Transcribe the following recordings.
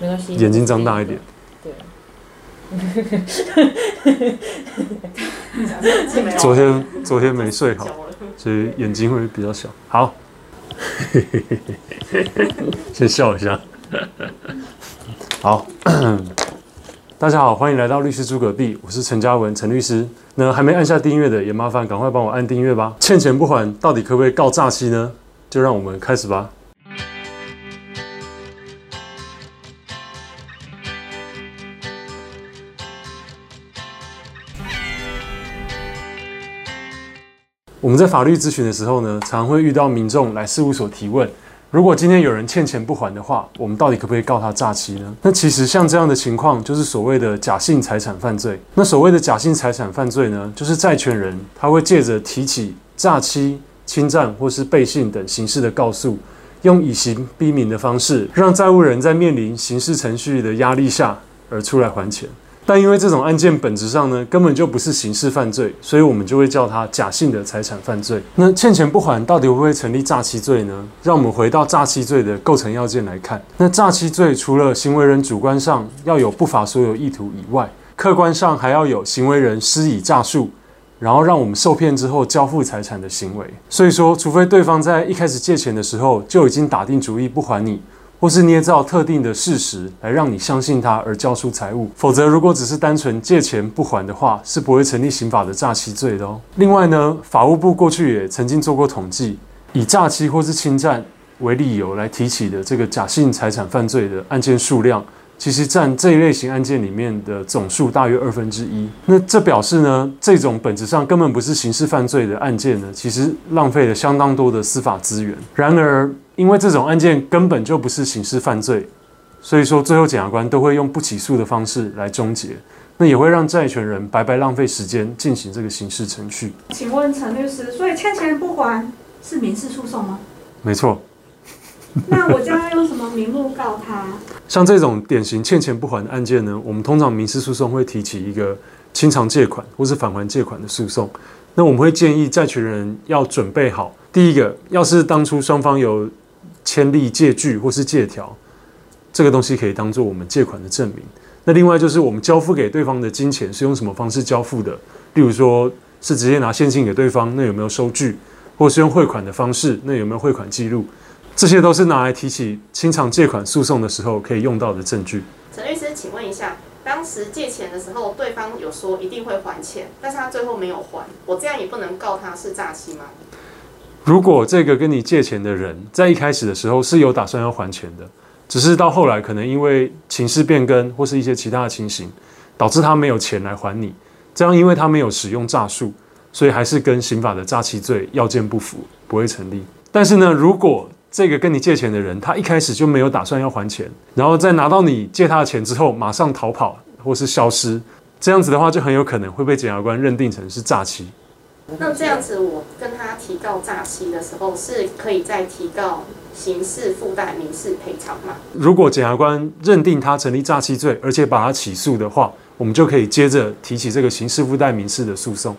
没关系，眼睛张大一点。对，昨天昨天没睡好，所以眼睛会比较小。好，先笑一下。好，大家好，欢迎来到律师诸葛壁，我是陈嘉文，陈律师。那还没按下订阅的，也麻烦赶快帮我按订阅吧。欠钱不还，到底可不可以告诈欺呢？就让我们开始吧。我们在法律咨询的时候呢，常会遇到民众来事务所提问：如果今天有人欠钱不还的话，我们到底可不可以告他诈欺呢？那其实像这样的情况，就是所谓的假性财产犯罪。那所谓的假性财产犯罪呢，就是债权人他会借着提起诈欺、侵占或是背信等形式的告诉，用以刑逼民的方式，让债务人在面临刑事程序的压力下而出来还钱。但因为这种案件本质上呢，根本就不是刑事犯罪，所以我们就会叫它假性的财产犯罪。那欠钱不还，到底会不会成立诈欺罪呢？让我们回到诈欺罪的构成要件来看。那诈欺罪除了行为人主观上要有不法所有意图以外，客观上还要有行为人施以诈术，然后让我们受骗之后交付财产的行为。所以说，除非对方在一开始借钱的时候就已经打定主意不还你。或是捏造特定的事实来让你相信他而交出财物，否则如果只是单纯借钱不还的话，是不会成立刑法的诈欺罪的哦。另外呢，法务部过去也曾经做过统计，以诈欺或是侵占为理由来提起的这个假性财产犯罪的案件数量。其实占这一类型案件里面的总数大约二分之一。那这表示呢，这种本质上根本不是刑事犯罪的案件呢，其实浪费了相当多的司法资源。然而，因为这种案件根本就不是刑事犯罪，所以说最后检察官都会用不起诉的方式来终结。那也会让债权人白白浪费时间进行这个刑事程序。请问陈律师，所以欠钱不还是民事诉讼吗？没错。那我将要用什么名目告他？像这种典型欠钱不还的案件呢，我们通常民事诉讼会提起一个清偿借款或是返还借款的诉讼。那我们会建议债权人要准备好，第一个，要是当初双方有签立借据或是借条，这个东西可以当做我们借款的证明。那另外就是我们交付给对方的金钱是用什么方式交付的？例如说是直接拿现金给对方，那有没有收据？或是用汇款的方式，那有没有汇款记录？这些都是拿来提起清偿借款诉讼的时候可以用到的证据。陈律师，请问一下，当时借钱的时候，对方有说一定会还钱，但是他最后没有还，我这样也不能告他是诈欺吗？如果这个跟你借钱的人在一开始的时候是有打算要还钱的，只是到后来可能因为情势变更或是一些其他的情形，导致他没有钱来还你，这样因为他没有使用诈术，所以还是跟刑法的诈欺罪要件不符，不会成立。但是呢，如果这个跟你借钱的人，他一开始就没有打算要还钱，然后在拿到你借他的钱之后，马上逃跑或是消失，这样子的话，就很有可能会被检察官认定成是诈欺。那这样子，我跟他提告诈欺的时候，是可以再提告刑事附带民事赔偿吗？如果检察官认定他成立诈欺罪，而且把他起诉的话，我们就可以接着提起这个刑事附带民事的诉讼。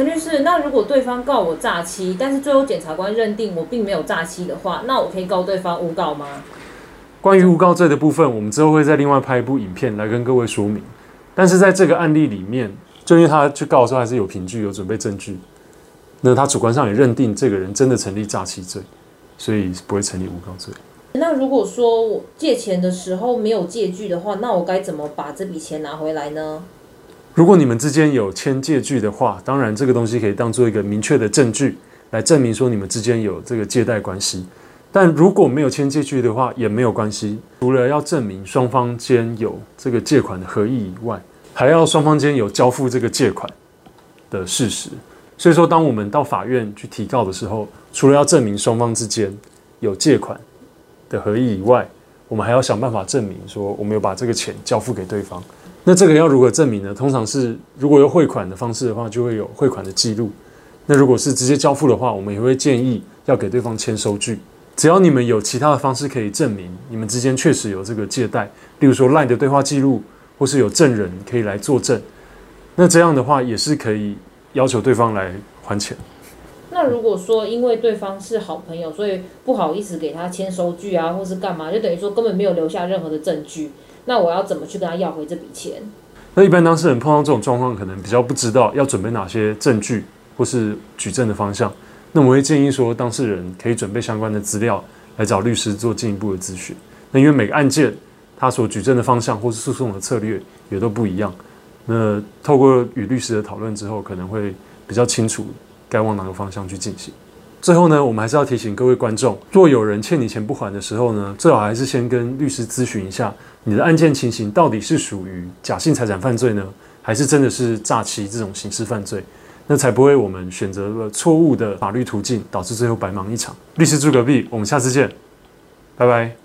陈律师，那如果对方告我诈欺，但是最后检察官认定我并没有诈欺的话，那我可以告对方诬告吗？关于诬告罪的部分，我们之后会再另外拍一部影片来跟各位说明。但是在这个案例里面，就因为他去告的时候还是有凭据、有准备证据，那他主观上也认定这个人真的成立诈欺罪，所以不会成立诬告罪。那如果说我借钱的时候没有借据的话，那我该怎么把这笔钱拿回来呢？如果你们之间有签借据的话，当然这个东西可以当做一个明确的证据来证明说你们之间有这个借贷关系。但如果没有签借据的话，也没有关系。除了要证明双方间有这个借款的合意以外，还要双方间有交付这个借款的事实。所以说，当我们到法院去提告的时候，除了要证明双方之间有借款的合意以外，我们还要想办法证明说我们有把这个钱交付给对方。那这个要如何证明呢？通常是如果用汇款的方式的话，就会有汇款的记录。那如果是直接交付的话，我们也会建议要给对方签收据。只要你们有其他的方式可以证明你们之间确实有这个借贷，例如说赖的对话记录，或是有证人可以来作证，那这样的话也是可以要求对方来还钱。那如果说因为对方是好朋友，所以不好意思给他签收据啊，或是干嘛，就等于说根本没有留下任何的证据，那我要怎么去跟他要回这笔钱？那一般当事人碰到这种状况，可能比较不知道要准备哪些证据或是举证的方向。那我会建议说，当事人可以准备相关的资料来找律师做进一步的咨询。那因为每个案件他所举证的方向或是诉讼的策略也都不一样。那透过与律师的讨论之后，可能会比较清楚该往哪个方向去进行。最后呢，我们还是要提醒各位观众，若有人欠你钱不还的时候呢，最好还是先跟律师咨询一下，你的案件情形到底是属于假性财产犯罪呢，还是真的是诈欺这种刑事犯罪？那才不会我们选择了错误的法律途径，导致最后白忙一场。律师住隔壁，我们下次见，拜拜。